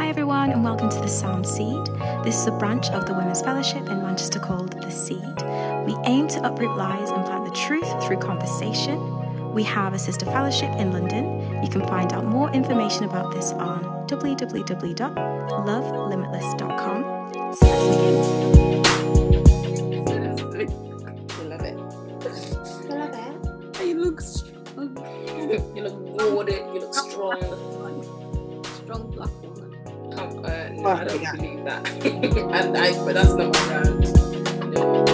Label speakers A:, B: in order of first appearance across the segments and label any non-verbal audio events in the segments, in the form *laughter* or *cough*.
A: Hi, everyone, and welcome to the Sound Seed. This is a branch of the Women's Fellowship in Manchester called The Seed. We aim to uproot lies and plant the truth through conversation. We have a sister fellowship in London. You can find out more information about this on www.lovelimitless.com. So let's begin.
B: I love it.
C: I love it.
B: You look strong. *laughs* you look warded. You look strong. *laughs*
C: Strong black woman.
B: Can't, *laughs* no,
D: Oh,
B: I don't
D: yeah.
B: believe that. and I, but that's not my brand. No.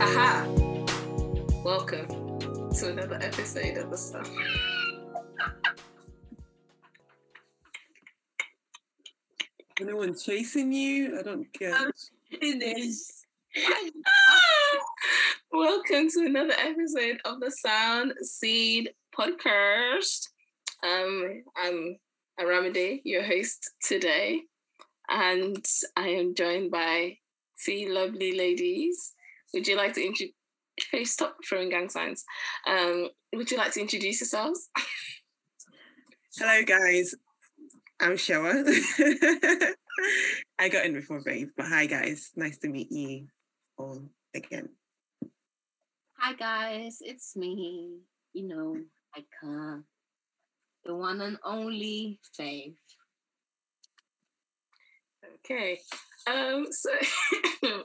B: Aha! Welcome to another episode of the stuff.
D: Anyone chasing you? I don't get.
C: It is.
B: Welcome to another episode of the Sound Seed Podcast. Um, I'm Aramide, your host today, and I am joined by three lovely ladies. Would you like to introduce? Hey, *laughs* stop throwing gang signs. Um, would you like to introduce yourselves?
D: Hello, guys. I'm Showa. *laughs* I got in before Babe, but hi, guys. Nice to meet you all again.
C: Hi guys, it's me. You know, like uh, the one and only Faith.
B: Okay. Um, so *laughs*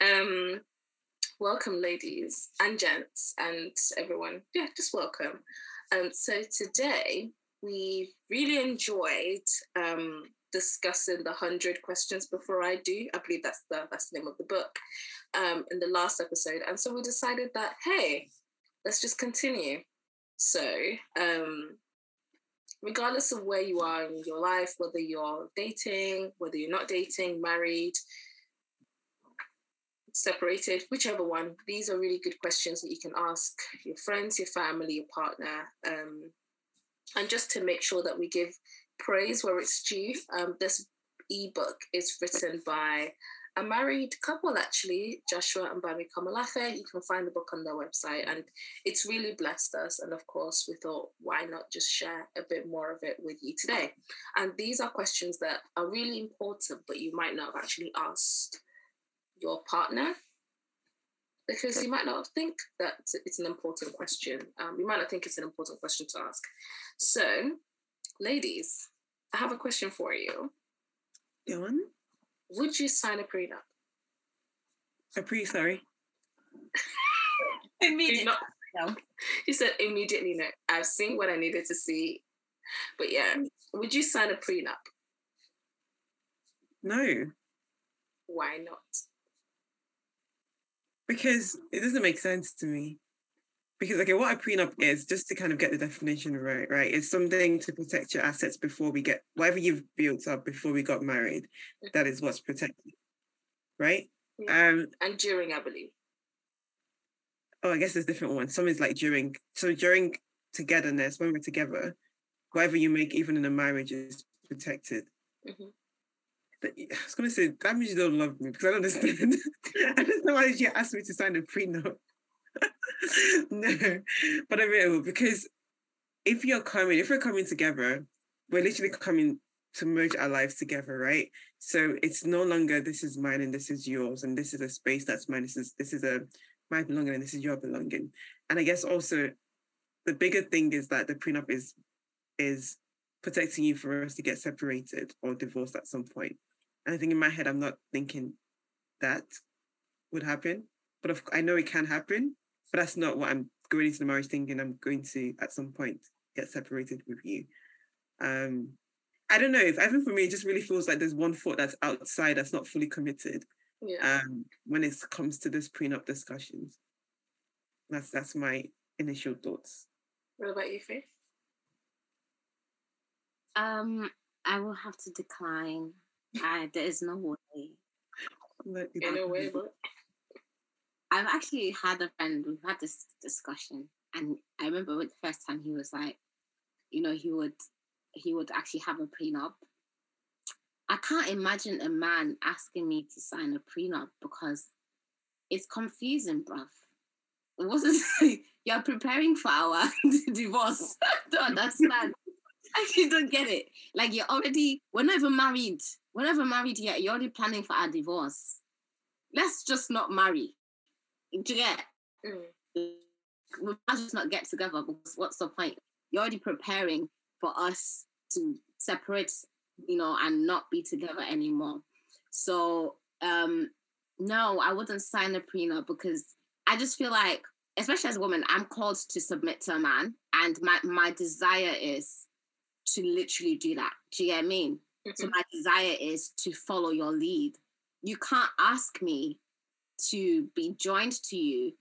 B: um welcome ladies and gents and everyone. Yeah, just welcome. Um, so today we really enjoyed um discussing the hundred questions before I do. I believe that's the that's the name of the book. Um in the last episode. And so we decided that hey, let's just continue. So um regardless of where you are in your life, whether you're dating, whether you're not dating, married, separated, whichever one, these are really good questions that you can ask your friends, your family, your partner. Um, and just to make sure that we give praise where it's due, um, this ebook is written by a married couple, actually, Joshua and Bami Komolafe. You can find the book on their website, and it's really blessed us. And of course, we thought, why not just share a bit more of it with you today? And these are questions that are really important, but you might not have actually asked your partner because you might not think that it's an important question. Um, you might not think it's an important question to ask. So, ladies, I have a question for you.
D: Go on.
B: Would you sign a prenup?
D: A pre, sorry. *laughs*
C: Immediately.
B: not-
C: no.
B: She said immediately no. I've seen what I needed to see. But yeah, would you sign a prenup?
D: No,
B: Why not?
D: because it doesn't make sense to me. Because okay, what a prenup is, just to kind of get the definition right, right? It's something to protect your assets before we get whatever you've built up before we got married. That is what's protected, right?
B: Yeah.
D: Um,
B: And during, I believe.
D: oh, I guess there's different ones. Some is like during, so during togetherness, when we're together, whatever you make, even in a marriage, is protected.
B: Mhm.
D: But I was gonna say that means you don't love me because I don't understand. *laughs* I don't know why you ask me to sign a prenup. *laughs* no, but I will because if you're coming, if we're coming together, we're literally coming to merge our lives together, right? So it's no longer this is mine and this is yours, and this is a space that's mine. This is this is a my belonging and this is your belonging. And I guess also the bigger thing is that the prenup is is protecting you for us to get separated or divorced at some point. And I think in my head, I'm not thinking that would happen, but of, I know it can happen. But that's not what I'm going into the marriage thinking. I'm going to at some point get separated with you. Um, I don't know. If I think for me, it just really feels like there's one foot that's outside that's not fully committed
B: Yeah.
D: um, when it comes to this prenup discussions. That's that's my initial thoughts.
B: what about you, Faith?
C: Um, I will have to decline. I, there is no way.
B: In a way, but
C: I've actually had a friend, we've had this discussion, and I remember the first time he was like, you know, he would he would actually have a prenup. I can't imagine a man asking me to sign a prenup because it's confusing, bruv. It *laughs* you're preparing for our *laughs* divorce. *laughs* I don't understand. actually don't get it. Like you're already, we're not even married. We're not even married yet. You're already planning for our divorce. Let's just not marry. Do you get? Mm. We might just not get together because what's the point? You're already preparing for us to separate, you know, and not be together anymore. So um no, I wouldn't sign a prenup because I just feel like, especially as a woman, I'm called to submit to a man, and my my desire is to literally do that. Do you get what I mean? Mm-hmm. So my desire is to follow your lead. You can't ask me to be joined to you,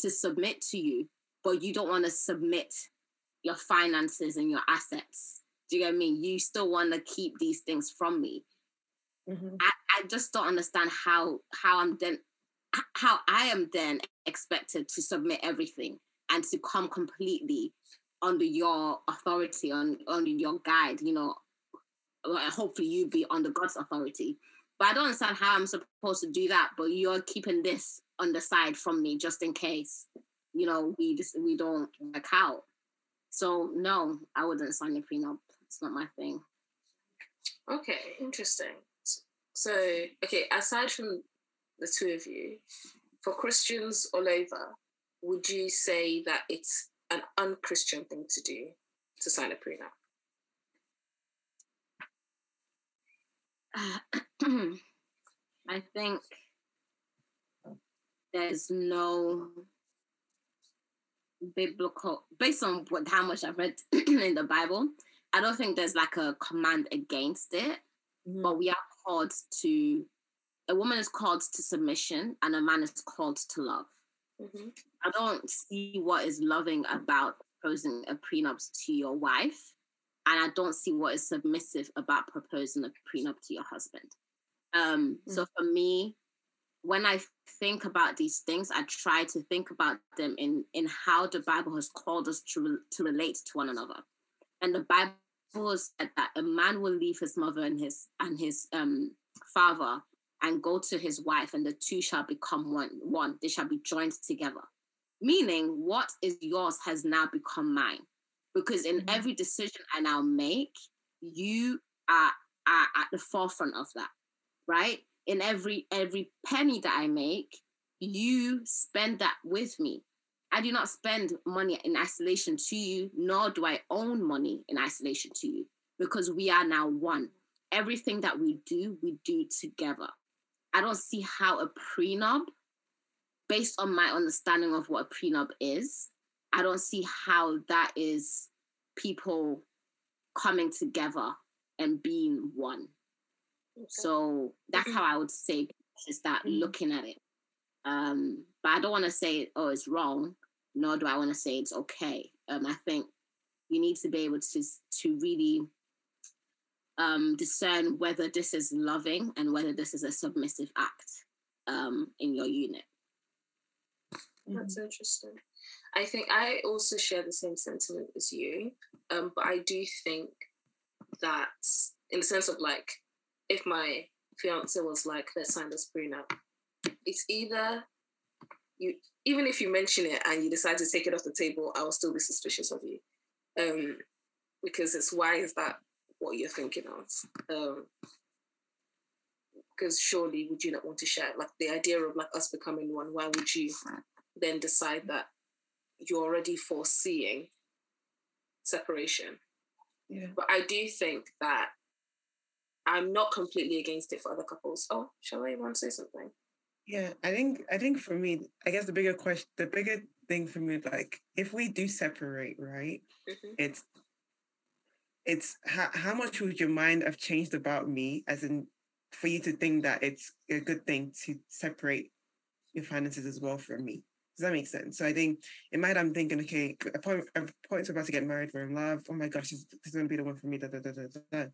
C: to submit to you, but you don't want to submit your finances and your assets. Do you get what I mean? You still want to keep these things from me. Mm-hmm. I, I just don't understand how how I'm then how I am then expected to submit everything and to come completely under your authority, on under your guide, you know, hopefully you be under God's authority. But I don't understand how I'm supposed to do that, but you're keeping this on the side from me just in case, you know, we just we don't work out. So no, I wouldn't sign a prenup. It's not my thing.
B: Okay, interesting. So, okay, aside from the two of you, for Christians all over, would you say that it's an unchristian thing to do to sign a prenup? *clears throat*
C: I think there's no biblical based on what how much I've read *clears throat* in the Bible. I don't think there's like a command against it, mm-hmm. but we are called to a woman is called to submission and a man is called to love. Mm-hmm. I don't see what is loving about proposing a prenup to your wife, and I don't see what is submissive about proposing a prenup to your husband. Um, mm-hmm. So for me, when I think about these things, I try to think about them in in how the Bible has called us to to relate to one another, and the Bible said that a man will leave his mother and his and his um, father and go to his wife, and the two shall become one. One, they shall be joined together. Meaning, what is yours has now become mine. Because in mm-hmm. every decision I now make, you are, are at the forefront of that, right? In every every penny that I make, you spend that with me. I do not spend money in isolation to you, nor do I own money in isolation to you, because we are now one. Everything that we do, we do together. I don't see how a prenup, based on my understanding of what a prenup is, I don't see how that is people coming together and being one. Okay. So that's how I would say is that mm-hmm. looking at it. Um, but I don't want to say, oh, it's wrong, nor do I want to say it's okay. Um, I think you need to be able to to really um, discern whether this is loving and whether this is a submissive act um, in your unit.
B: That's mm-hmm. interesting. I think I also share the same sentiment as you, um, but I do think that in the sense of like, if my fiance was like, let's sign this prenup, it's either you even if you mention it and you decide to take it off the table, I will still be suspicious of you. Um, because it's why is that what you're thinking of? Um, because surely would you not want to share like the idea of like us becoming one? Why would you then decide that you're already foreseeing separation?
D: Yeah.
B: But I do think that I'm not completely against it for other couples. Oh, shall I want to say something?
D: Yeah, I think I think for me, I guess the bigger question, the bigger thing for me, like if we do separate, right? Mm-hmm. It's it's how, how much would your mind have changed about me, as in for you to think that it's a good thing to separate your finances as well from me. Does that make sense? So I think in my head, I'm thinking, okay, a point, a point's about to get married, we're in love. Oh my gosh, this, this is going to be the one for me. Da, da, da, da, da.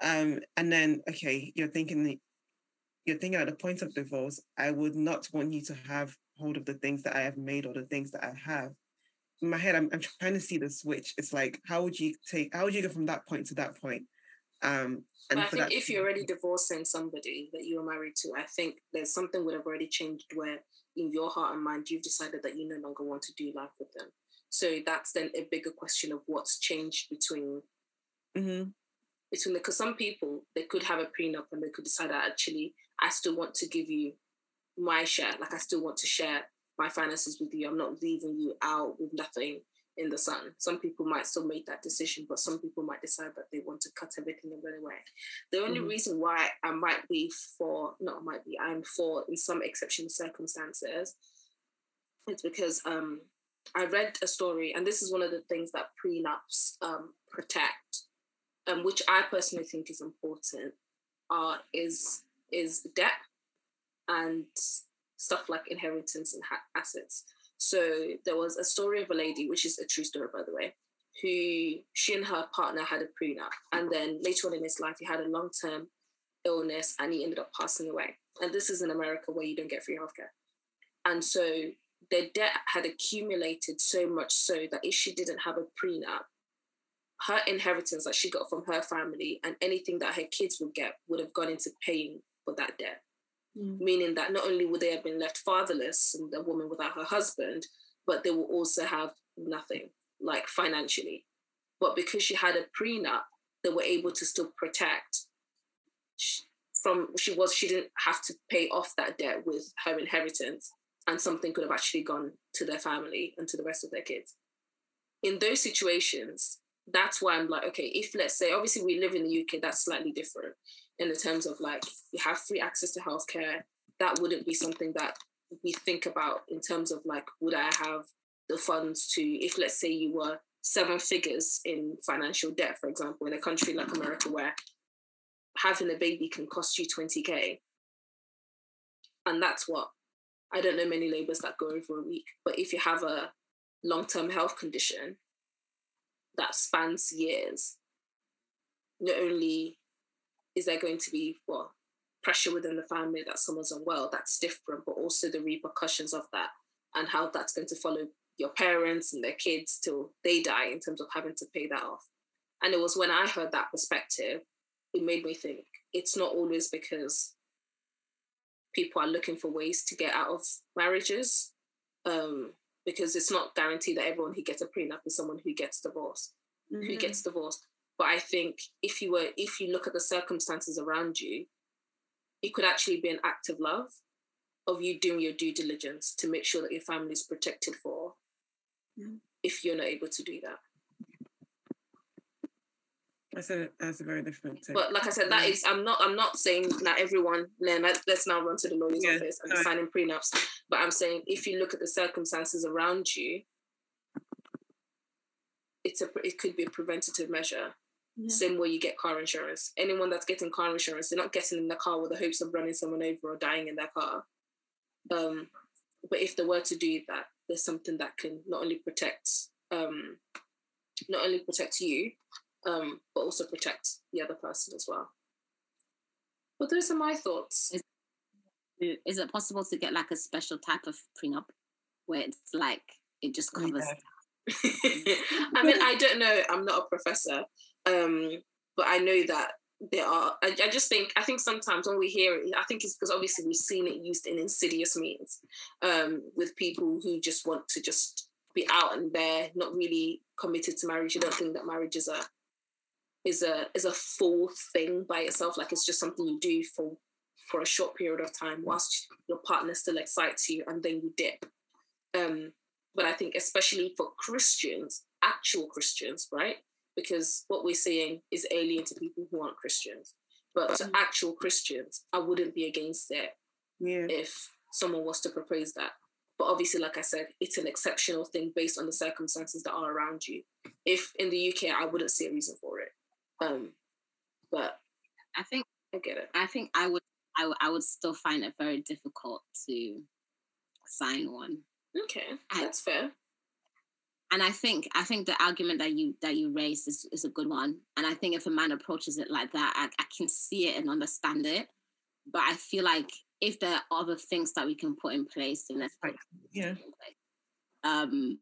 D: Um, and then, okay, you're thinking you're thinking at the point of divorce, I would not want you to have hold of the things that I have made or the things that I have. In my head, I'm, I'm trying to see the switch. It's like, how would you take, how would you go from that point to that point? Um,
B: and I think if you're already divorcing somebody that you were married to, I think there's something would have already changed where in your heart and mind, you've decided that you no longer want to do life with them. So that's then a bigger question of what's changed between
D: hmm
B: between because some people they could have a prenup and they could decide that actually I still want to give you my share, like I still want to share my finances with you. I'm not leaving you out with nothing in the sun. Some people might still make that decision, but some people might decide that they want to cut everything and run away. The only
D: Mhm.
B: reason why I might be for, not might be, I'm for in some exceptional circumstances, it's because um, I read a story, and this is one of the things that prenups um, protect, um, which I personally think is important, uh, is is debt and stuff like inheritance and ha- assets. So there was a story of a lady, which is a true story, by the way, who she and her partner had a prenup. And then later on in his life, he had a long term illness and he ended up passing away. And this is in America where you don't get free healthcare. And so their debt had accumulated so much so that if she didn't have a prenup, her inheritance that she got from her family and anything that her kids would get would have gone into paying for that debt Mm. meaning that not only would they have been left fatherless and a woman without her husband, but they will also have nothing, like financially. But because she had a prenup, they were able to still protect from she was she didn't have to pay off that debt with her inheritance and something could have actually gone to their family and to the rest of their kids. In those situations that's why i'm like okay if let's say obviously we live in the uk that's slightly different in the terms of like you have free access to healthcare that wouldn't be something that we think about in terms of like would i have the funds to if let's say you were seven figures in financial debt for example in a country like america where having a baby can cost you 20k and that's what i don't know many labours that go over a week but if you have a long-term health condition that spans years not only is there going to be well pressure within the family that someone's unwell that's different but also the repercussions of that and how that's going to follow your parents and their kids till they die in terms of having to pay that off? And it was when i heard that perspective it made me think it's not always because people are looking for ways to get out of marriages um, because it's not guaranteed that everyone who gets a prenup is someone who gets divorced who gets divorced but i think if you were if you look at the circumstances around you it could actually be an act of love of you doing your due diligence to make sure that your family is protected for
D: Mm.
B: if you're not able to do that
D: That's a that's a very different. take.
B: But like I said, that is I'm not I'm not saying that everyone then let- let's now run to the lawyer's
D: Yeah,
B: office and
D: no.
B: signing prenups. But I'm saying if you look at the circumstances around you, it's a it could be a preventative measure.
A: Yeah.
B: Same way you get car insurance. Anyone that's getting car insurance, they're not getting in the car with the hopes of running someone over or dying in their car. Um, but if they were to do that, there's something that can not only protect um, not only protect you, um, but also protect the other person as well. But those are my thoughts.
C: Is it possible to get like a special type of prenup where it's like it just covers?
D: Yeah. *laughs* *laughs*
B: I mean, I don't know. I'm not a professor, um, but I know that there are. I, I just think. I think sometimes when we hear it, I think it's because obviously we've seen it used in insidious means um, with people who just want to just be out and there, not really committed to marriage. You don't think that marriage is a is a is a full thing by itself. Like it's just something you do for for a short period of time whilst your partner still excites you, and then you dip. Um, but I think especially for Christians, actual Christians, right? Because what we're seeing is alien to people who aren't Christians. But to actual Christians, I wouldn't be against it
D: yeah.
B: if someone was to propose that. But obviously, like I said, it's an exceptional thing based on the circumstances that are around you. If in the UK, I wouldn't see a reason for it. Um, but
C: I think
B: I get it.
C: I think I would I, would- I would still find it very difficult to sign one.
B: Okay,
C: I-
B: that's fair.
C: And I think I think the argument that you that you raised is, is a good one. And I think if a man approaches it like that, I, I can see it and understand it. But I feel like if there are other things that we can put in place, then let's put
D: Yeah.
C: Um,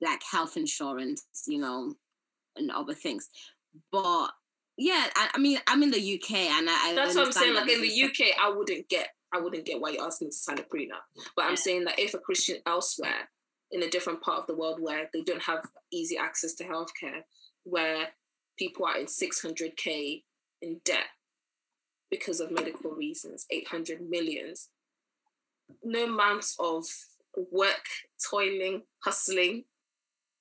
C: like health insurance, you know, and other things. But yeah, I, I mean, I'm in the UK, and I, I
B: That's what I'm saying. Like in the UK, I wouldn't get, I wouldn't get why you're asking me to sign a prenup. But I'm
C: Yeah.
B: saying that if a Christian elsewhere in a different part of the world where they don't have easy access to healthcare, where people are in 600k in debt because of medical reasons, 800 millions. No amount of work, toiling, hustling.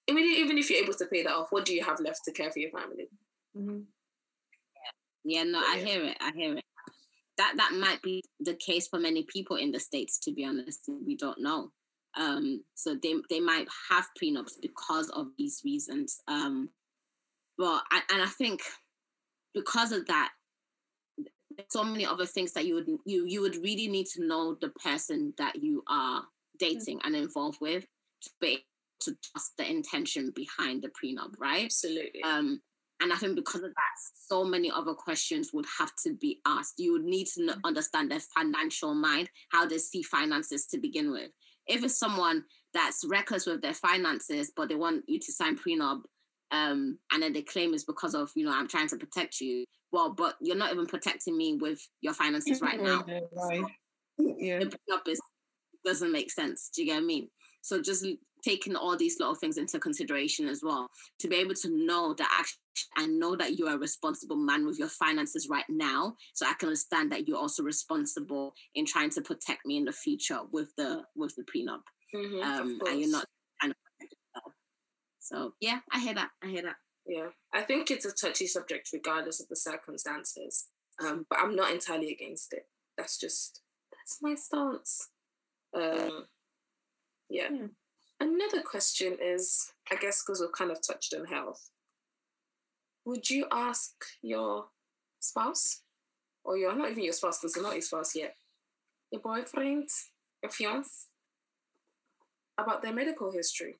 B: I mean, even if you're able to pay that off, what do you have left to care for your family?
C: Mm-hmm. Yeah. yeah, no, I hear it. I hear it. That that might be the case for many people in the states. To be honest, we don't know. Um, so they they might have prenups because of these reasons. Um, but and I think because of that, so many other things that you would you you would really need to know the person that you are dating mm-hmm. and involved with to be to trust the intention behind the prenup, right?
B: Absolutely.
C: Um, and I think because of that, so many other questions would have to be asked. You would need to mm-hmm. understand their financial mind, how they see finances to begin with. If it's someone that's reckless with their finances, but they want you to sign prenup, um, and then they claim it's because of you know I'm trying to protect you. Well, but you're not even protecting me with your finances right now.
D: Right.
C: So yeah. The prenup is doesn't make sense. Do you get what I mean? So just taking all these little things into consideration as well to be able to know that actually and know that you are a responsible man with your finances right now so i can understand that you're also responsible in trying to protect me in the future with the with the prenup. Mm-hmm, um and you're not trying to protect yourself. So yeah i hear that i hear that.
B: Yeah i think it's a touchy subject regardless of the circumstances um but i'm not entirely against it. That's just that's my stance. Um yeah. yeah. Another question is, I guess, because we've kind of touched on health. Would you ask your spouse, or your not even your spouse, because you're not your spouse yet, your boyfriend, your fiance, about their medical history?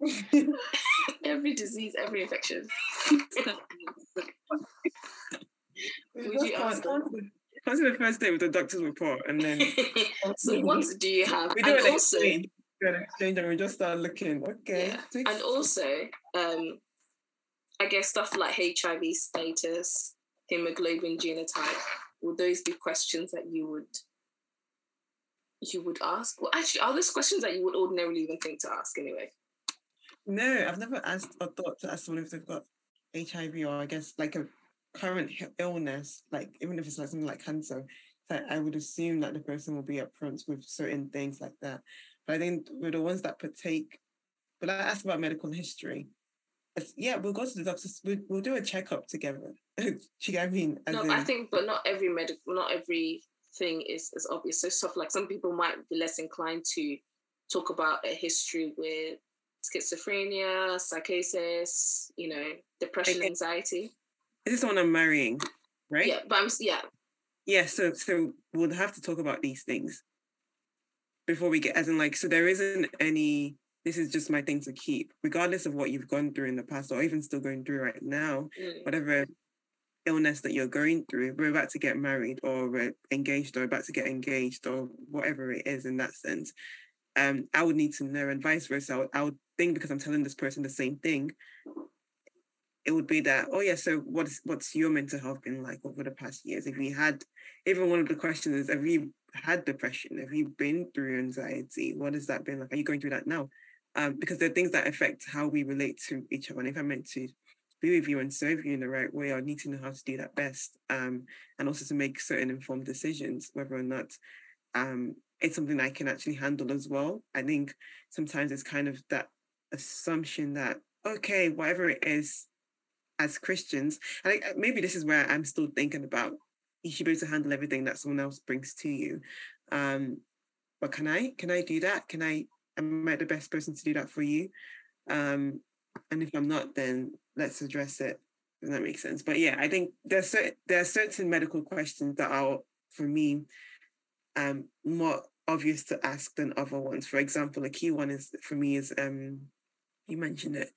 B: *laughs* every disease, every infection. *laughs*
D: Would you ask them? What's the first day with the doctor's report, and then *laughs*
B: so what do you have? We do and an
D: also, exchange. We an exchange, and we just start looking. Okay,
B: yeah. and also, um, I guess stuff like HIV status, hemoglobin genotype. Would those be questions that you would you would ask? Well, actually, are those questions that you would ordinarily even think to ask anyway?
D: No, I've never asked or thought to ask someone if they've got HIV or I guess like a current illness, like even if it's like something like cancer, I would assume that the person will be upfront with certain things like that. But I think with the ones that partake, but I ask about medical history. yeah, we'll go to the doctors. We'll, we'll do a checkup together. *laughs* You know what I mean?
B: no, in, I think, but not every medical, not every thing is as obvious. So stuff like some people might be less inclined to talk about a history with schizophrenia, psychosis, you know, depression, anxiety.
D: This is someone I'm marrying, right?
B: Yeah, but I'm yeah.
D: Yeah, so so we'll have to talk about these things before we get as in like so there isn't any this is just my thing to keep, regardless of what you've gone through in the past or even still going through right now, mm. whatever illness that you're going through, we're about to get married or we're engaged or about to get engaged or whatever it is in that sense. Um, I would need to know and vice versa. I would, I would think because I'm telling this person the same thing, it would be that, oh yeah, so what's what's your mental health been like over the past years? If you had even one of the questions is have you had depression? Have you been through anxiety? What has that been like? Are you going through that now? Um, because there are things that affect how we relate to each other. And if I'm meant to be with you and serve you in the right way, I need to know how to do that best. Um, and also to make certain informed decisions, whether or not um, it's something I can actually handle as well. I think sometimes it's kind of that assumption that, okay, whatever it is, as Christians, and I, maybe this is where I'm still thinking about you should be able to handle everything that someone else brings to you. Um, but can I? Can I do that? Can I? Am I the best person to do that for you? Um, and if I'm not, then let's address it. Does that make sense? But yeah, I think there's certain, there are certain medical questions that are for me um, more obvious to ask than other ones. For example, a key one is for me is um, you mentioned it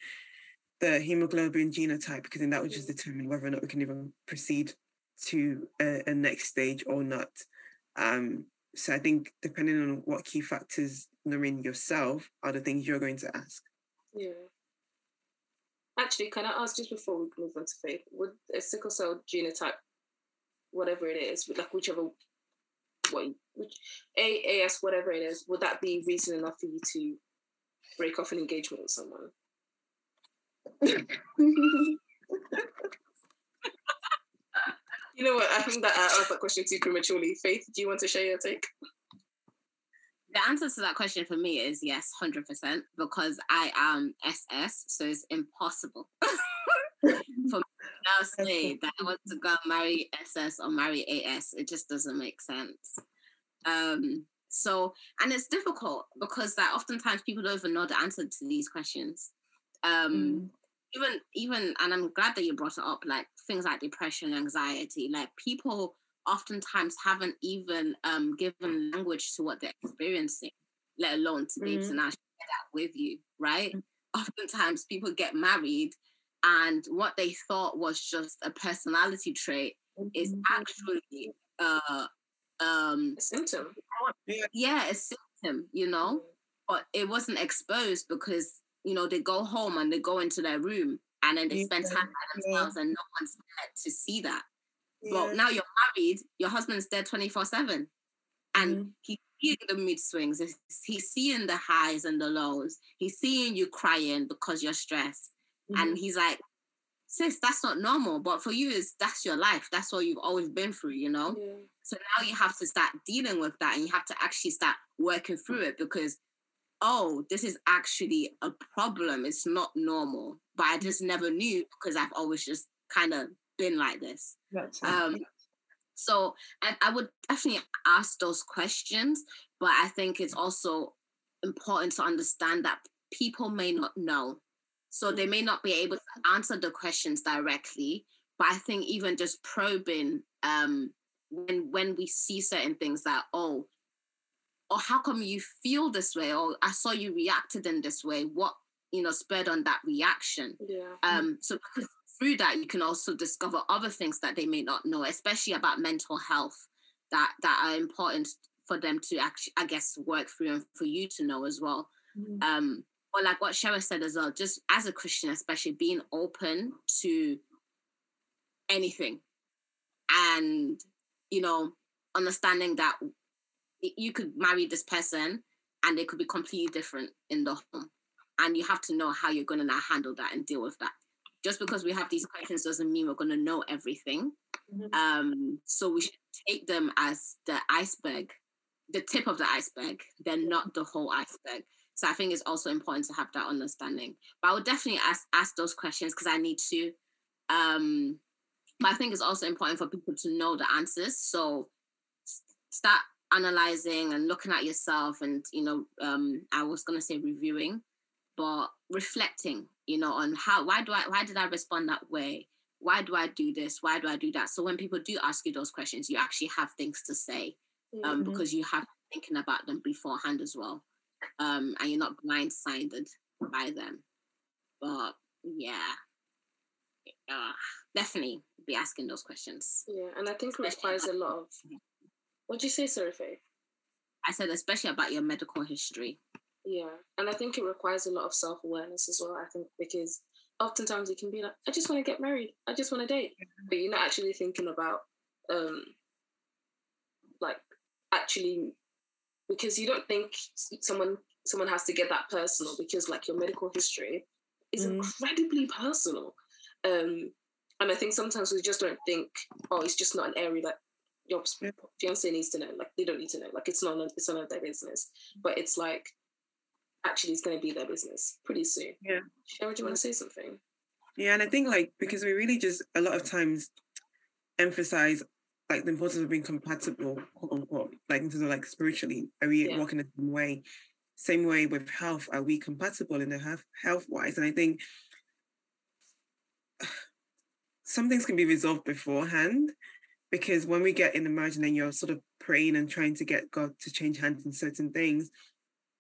D: the hemoglobin genotype because then that would just determine whether or not we can even proceed to a, a next stage or not. Um, so I think depending on what key factors Noreen yourself are the things you're going to ask.
B: Yeah. Actually, can I ask just before we move on to faith, would a sickle cell genotype, whatever it is, like whichever what which AAS, whatever it is, would that be reason enough for you to break off an engagement with someone? You know what? I think that I asked that question too prematurely. Faith, do you want to share your take?
C: The answer to that question for me is yes, 100%, because I am SS, so it's impossible *laughs* for me to *laughs* say that I want to go marry SS or marry AS. It just doesn't make sense. Um, so, and it's difficult because that oftentimes people don't even know the answer to these questions. Um, mm. Even, even, and I'm glad that you brought it up, like things like depression, anxiety, like people oftentimes haven't even um, given language to what they're experiencing, let alone to be able to mm-hmm. now share that with you, right? Mm-hmm. *laughs* Oftentimes people get married and what they thought was just a personality trait mm-hmm. is actually uh, um,
B: a symptom.
C: Yeah, a symptom, you know, mm-hmm. but it wasn't exposed because, you know, they go home and they go into their room and then they spend time by themselves and no one's there to see that. Yeah. Well, now you're married, your husband's there 24 7. And mm-hmm. he's seeing the mood swings, he's seeing the highs and the lows. He's seeing you crying because you're stressed. Mm-hmm. And he's like, sis, that's not normal. But for you, is that's your life. That's what you've always been through, you know? Yeah. So now you have to start dealing with that and you have to actually start working through it because oh, this is actually a problem. It's not normal. But I just never knew because I've always just kind of been like this. Um, so I, I would definitely ask those questions, but I think it's also important to understand that people may not know. So they may not be able to answer the questions directly. But I think even just probing um, when when we see certain things that, oh, or how come you feel this way? Or I saw you reacted in this way. What, you know, spurred on that reaction?
B: Yeah.
C: Um, so through that you can also discover other things that they may not know especially about mental health that that are important for them to actually i guess work through and for you to know as well mm-hmm. um or like what Shara said as well just as a christian especially being open to anything and you know understanding that you could marry this person and they could be completely different in the home and you have to know how you're going to now handle that and deal with that just because we have these questions doesn't mean we're going to know everything. Mm-hmm. Um, so we should take them as the iceberg, the tip of the iceberg, then not the whole iceberg. So I think it's also important to have that understanding. But I would definitely ask ask those questions because I need to. Um, but I think it's also important for people to know the answers. So start analyzing and looking at yourself, and you know, um, I was gonna say reviewing, but reflecting you know, on how why do I why did I respond that way? Why do I do this? Why do I do that? So when people do ask you those questions, you actually have things to say um, mm-hmm. because you have thinking about them beforehand as well, um, and you're not blindsided by them. But yeah, uh, definitely be asking those questions.
B: Yeah, and I think it requires a lot of. What do you say, Sorry, Faith?
C: I said especially about your medical history.
B: Yeah, and I think it requires a lot of self awareness as well. I think because oftentimes it can be like, I just want to get married, I just want to date, but you're not actually thinking about, um, like actually, because you don't think someone someone has to get that personal because like your medical history is mm. incredibly personal, um, and I think sometimes we just don't think, oh, it's just not an area that your mm. fiance needs to know. Like they don't need to know. Like it's not it's none of their business. Mm. But it's like actually it's going to be their business pretty soon.
D: Yeah.
B: Shara, do you want to mm. say something?
D: Yeah, and I think like because we really just a lot of times emphasize like the importance of being compatible, quote unquote, like in terms of like spiritually, are we yeah. walking the same way? Same way with health, are we compatible in the health health wise? And I think *sighs* some things can be resolved beforehand because when we get in the marriage and then you're sort of praying and trying to get God to change hands in certain things,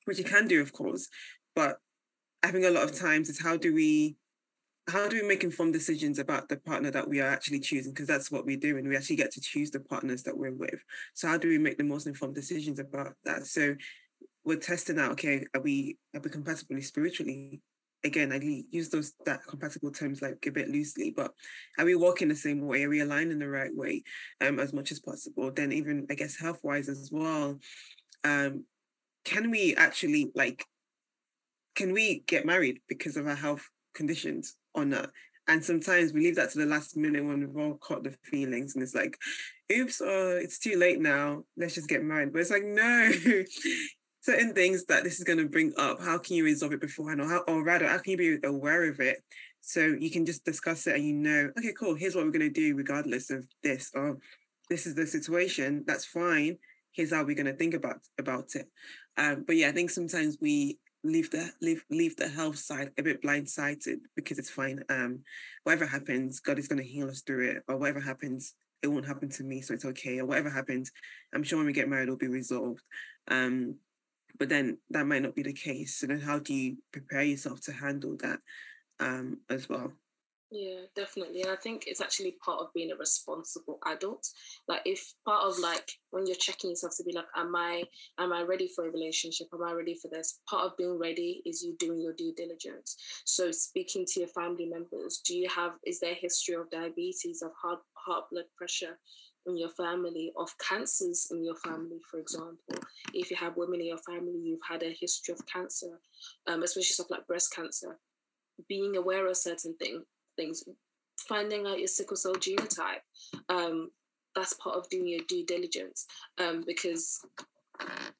D: which you can do, of course. But I think a lot of times is how do we how do we make informed decisions about the partner that we are actually choosing? Because that's what we do, and we actually get to choose the partners that we're with. So how do we make the most informed decisions about that? So we're testing out, okay, are we are we compatible spiritually? Again, I use those that compatible terms like a bit loosely, but are we walking the same way? Are we aligned in the right way um, as much as possible? Then even I guess health wise as well, um, can we actually like, can we get married because of our health conditions or not? And sometimes we leave that to the last minute when we've all caught the feelings and it's like, oops, oh, it's too late now. Let's just get married. But it's like, no, *laughs* certain things that this is going to bring up, how can you resolve it beforehand? Or, how, or rather, how can you be aware of it? So you can just discuss it and you know, okay, cool, here's what we're going to do regardless of this. Or this is the situation, that's fine. Here's how we're going to think about, about it. Um, but yeah, I think sometimes we leave the leave leave the health side a bit blindsided because it's fine. Um, whatever happens, God is going to heal us through it, or whatever happens, it won't happen to me, so it's okay. Or whatever happens, I'm sure when we get married, it'll be resolved. Um, but then that might not be the case. So then how do you prepare yourself to handle that um, as well?
B: Yeah, definitely. And I think it's actually part of being a responsible adult. Like if part of like when you're checking yourself to be like, am I am I ready for a relationship? Am I ready for this? Part of being ready is you doing your due diligence. So speaking to your family members, do you have is there history of diabetes, of heart heart blood pressure? In your family, of cancers in your family, for example. If you have women in your family, you've had a history of cancer, um, especially stuff like breast cancer. Being aware of certain thing, things, finding out your sickle cell genotype, um, that's part of doing your due diligence. Um, because,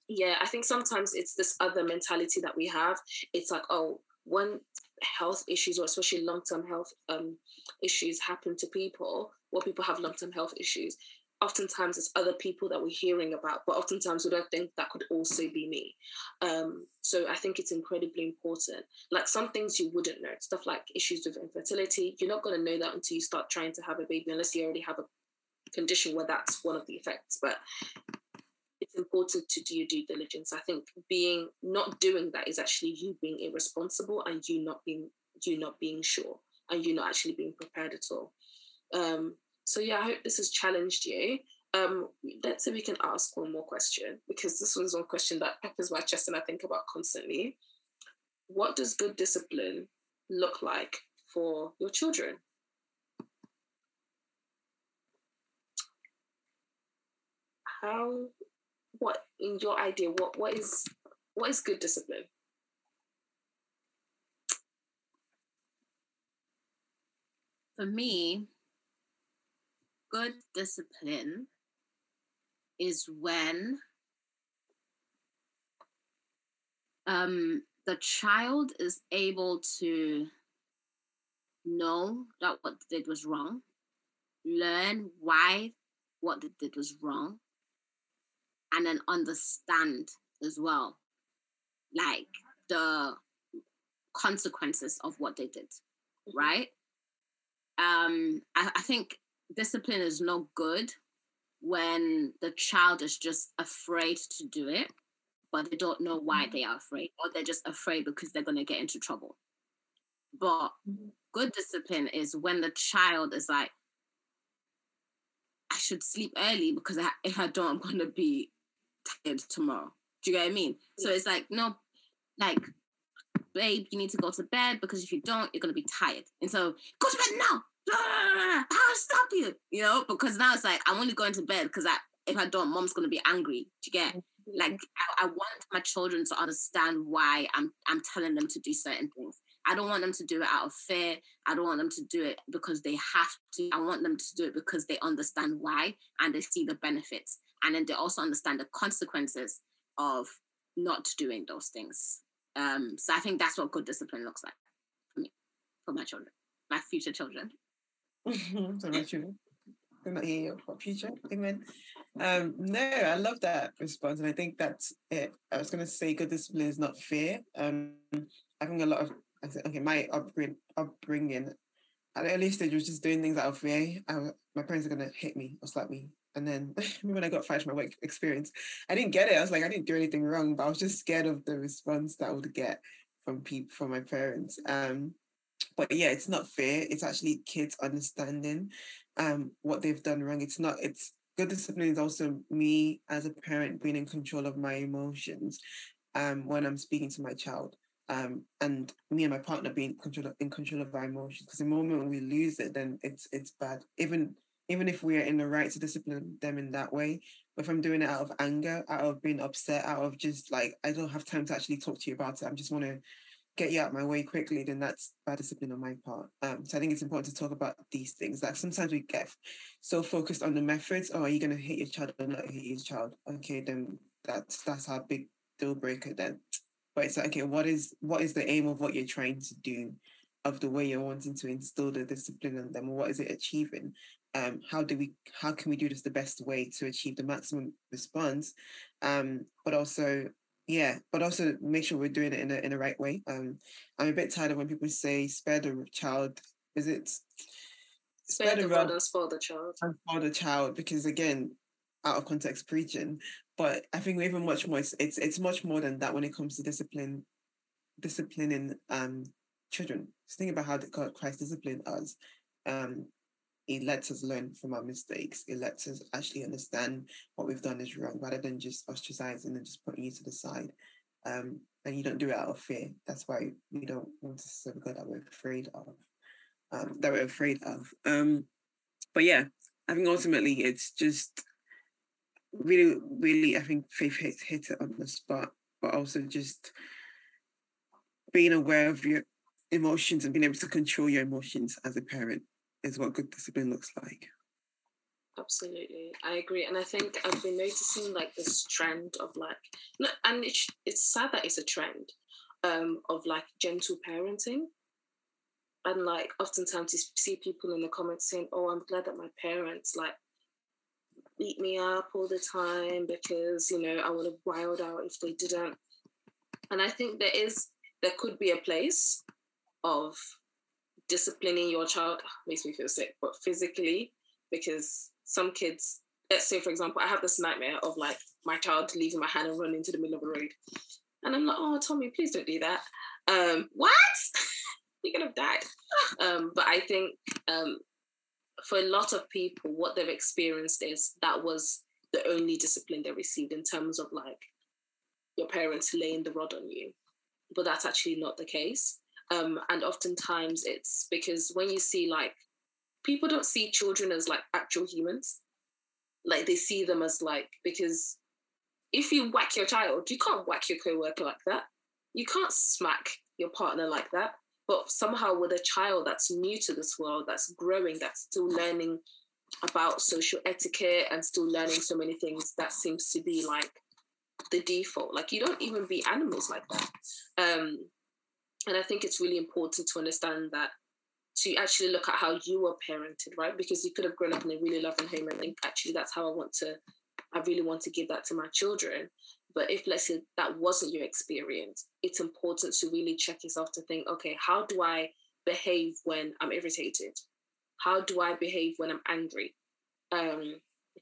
B: yeah, I think sometimes it's this other mentality that we have. It's like, oh, when health issues or especially long-term health um, issues happen to people, or people have long-term health issues, oftentimes it's other people that we're hearing about, but oftentimes we don't think that could also be me. Um, so I think it's incredibly important. Like some things you wouldn't know, stuff like issues with infertility, you're not going to know that until you start trying to have a baby, unless you already have a condition where that's one of the effects. But it's important to do your due diligence. I think being not doing that is actually you being irresponsible and you not being you not being sure and you not actually being prepared at all. Um, so yeah, I hope this has challenged you. Um, let's see we can ask one more question because this one's one question that peppers my chest and I think about constantly. What does good discipline look like for your children? How, what in your idea, what what is what is good discipline?
C: For me, good discipline is when um, the child is able to know that what they did was wrong, learn why what they did was wrong, and then understand as well, like the consequences of what they did, mm-hmm. right? Um, I, I think discipline is not good when the child is just afraid to do it, but they don't know why mm-hmm. they are afraid, or they're just afraid because they're going to get into trouble. But good discipline is when the child is like, I should sleep early because I, if I don't, I'm going to be tired tomorrow. Do you get what I mean? So it's like, no, like, babe, you need to go to bed because if you don't, you're going to be tired. And so, go to bed now I'll stop you, you know, because now it's like I'm only going to bed because I if I don't, mom's gonna be angry. Do you get? Mm-hmm. Like I, I, want my children to understand why I'm I'm telling them to do certain things. I don't want them to do it out of fear. I don't want them to do it because they have to. I want them to do it because they understand why and they see the benefits. And then they also understand the consequences of not doing those things. Um, so I think that's what good discipline looks like for me, for my children, my future children. *laughs*
D: so much you do not hear your future. Amen. Um, no, I love that response, and I think that's it. I was going to say good discipline is not fear. Um, I think a lot of okay, my upbringing, upbringing at the early stage was just doing things out of fear. I, my parents are going to hit me or slap me. And then *laughs* when I got fired from my work experience, I didn't get it. I was like, I didn't do anything wrong, but I was just scared of the response that I would get from people, from my parents. Um, but yeah, it's not fair. It's actually kids understanding um what they've done wrong. It's not. It's good discipline is also me as a parent being in control of my emotions um when I'm speaking to my child. um, and me and my partner being control in control of our emotions. Because the moment we lose it, then it's it's bad. Even even if we are in the right to discipline them in that way, but if I'm doing it out of anger, out of being upset, out of just like I don't have time to actually talk to you about it, I'm just want to get you out my way quickly, then that's bad discipline on my part. Um, so I think it's important to talk about these things. Like sometimes we get so focused on the methods. Oh, are you gonna hit your child or not hit your child? Okay, then that's that's our big deal breaker then. But it's like, okay, what is what is the aim of what you're trying to do, of the way you're wanting to instill the discipline in them? What is it achieving? Um, how do we how can we do this the best way to achieve the maximum response? Um, but also yeah, but also make sure we're doing it in a in the right way. Um, I'm a bit tired of when people say spare the child. Is it
B: spare, spare the rod and spoil the child?
D: And spoil the child because again, out of context preaching. But I think we even much more. It's, it's it's much more than that when it comes to discipline, disciplining um children. Just think about how God Christ disciplined us. Um, it lets us learn from our mistakes. It lets us actually understand what we've done is wrong rather than just ostracizing and just putting you to the side. Um, and you don't do it out of fear. That's why we don't want to serve God that we're afraid of. Um, that we're afraid of. Um, but yeah, I think ultimately it's just really, really, I think faith hit, hit it on the spot, but also just being aware of your emotions and being able to control your emotions as a parent is what good discipline looks like.
B: Absolutely, I agree, and I think I've been noticing like this trend of like, and it's it's sad that it's a trend, um, of like gentle parenting, and like oftentimes you see people in the comments saying, "Oh, I'm glad that my parents like beat me up all the time because you know I would have wild out if they didn't," and I think there is there could be a place of disciplining your child *sighs* makes me feel sick, but physically, because some kids, let's say, for example, I have this nightmare of like my child leaving my hand and running into the middle of the road. And I'm like, oh, Tommy, please don't do that. Um, what? You're going to die. Um, but I think um, for a lot of people, what they've experienced is that was the only discipline they received in terms of like your parents laying the rod on you. But that's actually not the case. Um, and oftentimes it's because when you see like people don't see children as like actual humans, like they see them as like because if you whack your child, you can't whack your coworker like that. You can't smack your partner like that. But somehow with a child that's new to this world, that's growing, that's still learning about social etiquette and still learning so many things, that seems to be like the default. Like you don't even be animals like that. Um, and I think it's really important to understand that to actually look at how you were parented, right? Because you could have grown up in a really loving home and think, actually, that's how I want to, I really want to give that to my children. But if, let's say, that wasn't your experience, it's important to really check yourself to think, okay, how do I behave when I'm irritated? How do I behave when I'm angry? Um,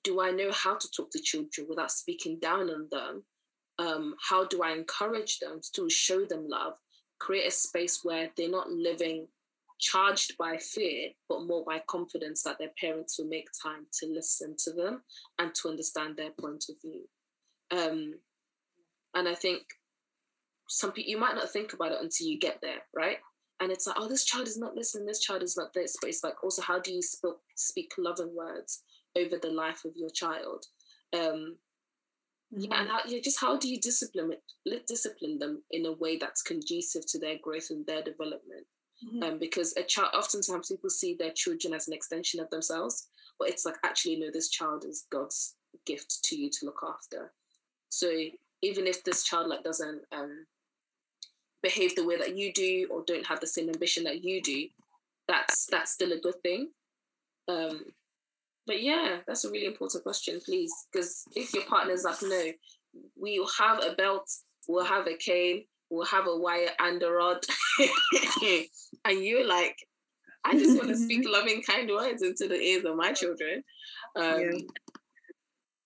B: do I know how to talk to children without speaking down on them? Um, how do I encourage them to show them love? Create a space where they're not living charged by fear, but more by confidence that their parents will make time to listen to them and to understand their point of view. Um, and I think some people, you might not think about it until you get there, right? And it's like, oh, this child is not listening, this child is not this. But it's like, also, how do you speak, speak loving words over the life of your child? Um, yeah, and mm-hmm. how, yeah, just how do you discipline it, discipline them in a way that's conducive to their growth and their development? Mm-hmm. Um, because a child, oftentimes people see their children as an extension of themselves, but it's like actually no, this child is God's gift to you to look after. So even if this child like doesn't um, behave the way that you do or don't have the same ambition that you do, that's that's still a good thing. Um, but yeah, that's a really important question, please. Because if your partner's like, no, we'll have a belt, we'll have a cane, we'll have a wire and a rod. *laughs* and you're like, I just want to speak *laughs* loving, kind words into the ears of my children. Um, yeah.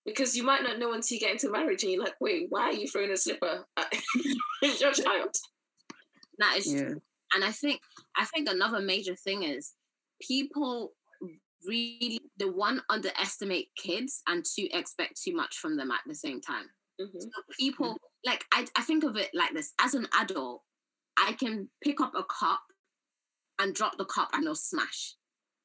B: Because you might not know until you get into marriage and you're like, wait, why are you throwing a slipper at *laughs* your child?
C: That is yeah. true. And I think I think another major thing is people really the one underestimate kids and two expect too much from them at the same time. Mm-hmm. So people like I, I think of it like this as an adult, I can pick up a cup and drop the cup and it'll smash.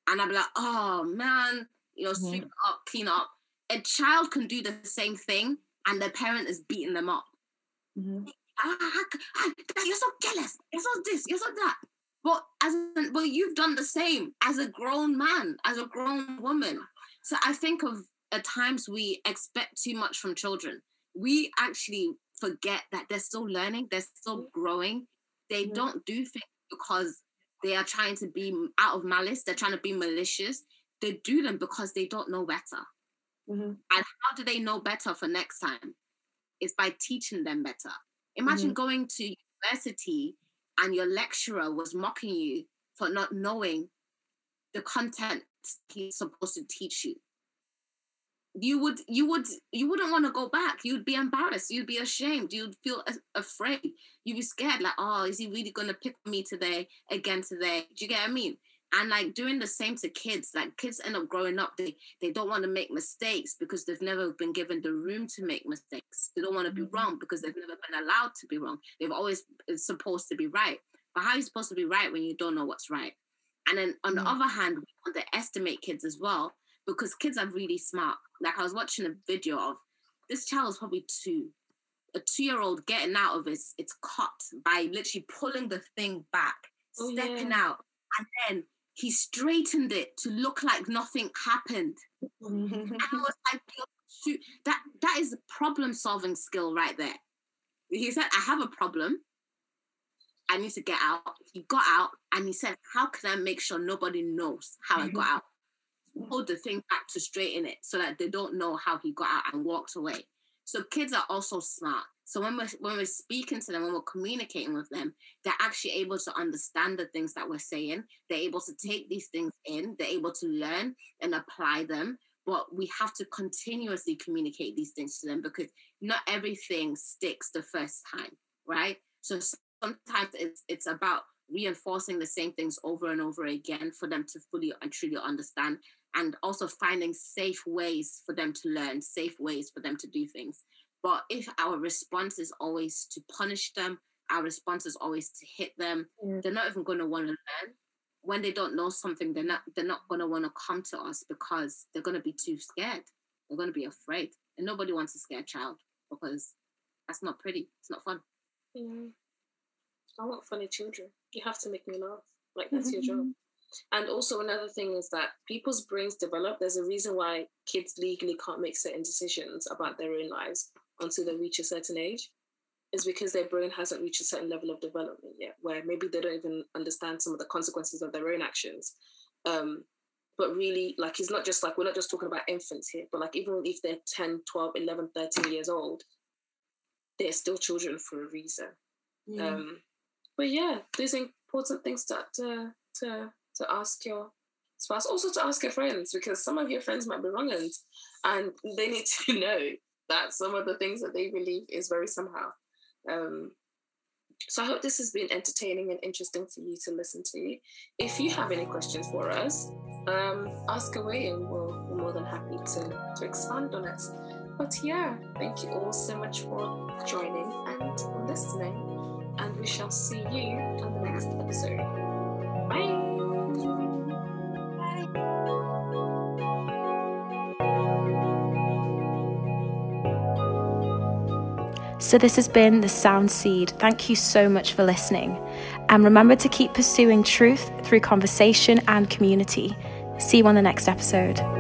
C: And I'll be like, oh man, you know, sweep mm-hmm. up, clean up. A child can do the same thing and their parent is beating them up. Mm-hmm. Ah, ah, you're so jealous. You're so this. You're so that. But as well, you've done the same as a grown man, as a grown woman. So I think of at times we expect too much from children. We actually forget that they're still learning, they're still growing. They mm-hmm. don't do things because they are trying to be out of malice, they're trying to be malicious. They do them because they don't know better. Mm-hmm. And how do they know better for next time? It's by teaching them better. Imagine mm-hmm. going to university and your lecturer was mocking you for not knowing the content he's supposed to teach you. You would you would you wouldn't want to go back. You'd be embarrassed. You'd be ashamed. You'd feel afraid. You'd be scared like oh is he really going to pick me today again today? Do you get what i mean and like doing the same to kids like kids end up growing up they they don't want to make mistakes because they've never been given the room to make mistakes they don't want to be mm-hmm. wrong because they've never been allowed to be wrong they've always been supposed to be right but how are you supposed to be right when you don't know what's right and then on the mm-hmm. other hand we underestimate kids as well because kids are really smart like I was watching a video of this child is probably two, a two-year-old getting out of his its cot by literally pulling the thing back, oh, stepping yeah. out, and then he straightened it to look like nothing happened. and *laughs* I was like, shoot, that that is a problem-solving skill right there. He said, I have a problem. I need to get out. He got out and he said, How can I make sure nobody knows how I got *laughs* out? hold the thing back to straighten it so that they don't know how he got out and walked away. So kids are also smart. So when we're when we're speaking to them, when we're communicating with them, they're actually able to understand the things that we're saying. They're able to take these things in. They're able to learn and apply them. But we have to continuously communicate these things to them because not everything sticks the first time, right? So sometimes it's it's about reinforcing the same things over and over again for them to fully and truly understand and also finding safe ways for them to learn, safe ways for them to do things. But if our response is always to punish them, our response is always to hit them, they're not even going to want to learn. When they don't know something, they're not they're not going to want to come to us because they're going to be too scared. They're going to be afraid, and nobody wants to scare a scared child because that's not pretty. It's not fun.
B: Mm. I want funny children. You have to make me laugh. Like that's your job. *laughs* And also another thing is that people's brains develop. There's a reason why kids legally can't make certain decisions about their own lives until they reach a certain age. Is because their brain hasn't reached a certain level of development yet, where maybe they don't even understand some of the consequences of their own actions. Um, but really, like, it's not just like we're not just talking about infants here, but like, even if they're 10, 12, 11, 13 years old, they're still children for a reason. Yeah. Um, but yeah, these important things to, to, to to ask your spouse, also to ask your friends, because some of your friends might be wrong and, and they need to *laughs* know that some of the things that they believe is very somehow. Um, so I hope this has been entertaining and interesting for you to listen to. If you have any questions for us, um, ask away and we'll be more than happy to, to expand on it. But yeah, thank you all so much for joining and listening. And we shall see you on the next episode. Bye. Bye.
A: So, this has been The Sound Seed. Thank you so much for listening. And remember to keep pursuing truth through conversation and community. See you on the next episode.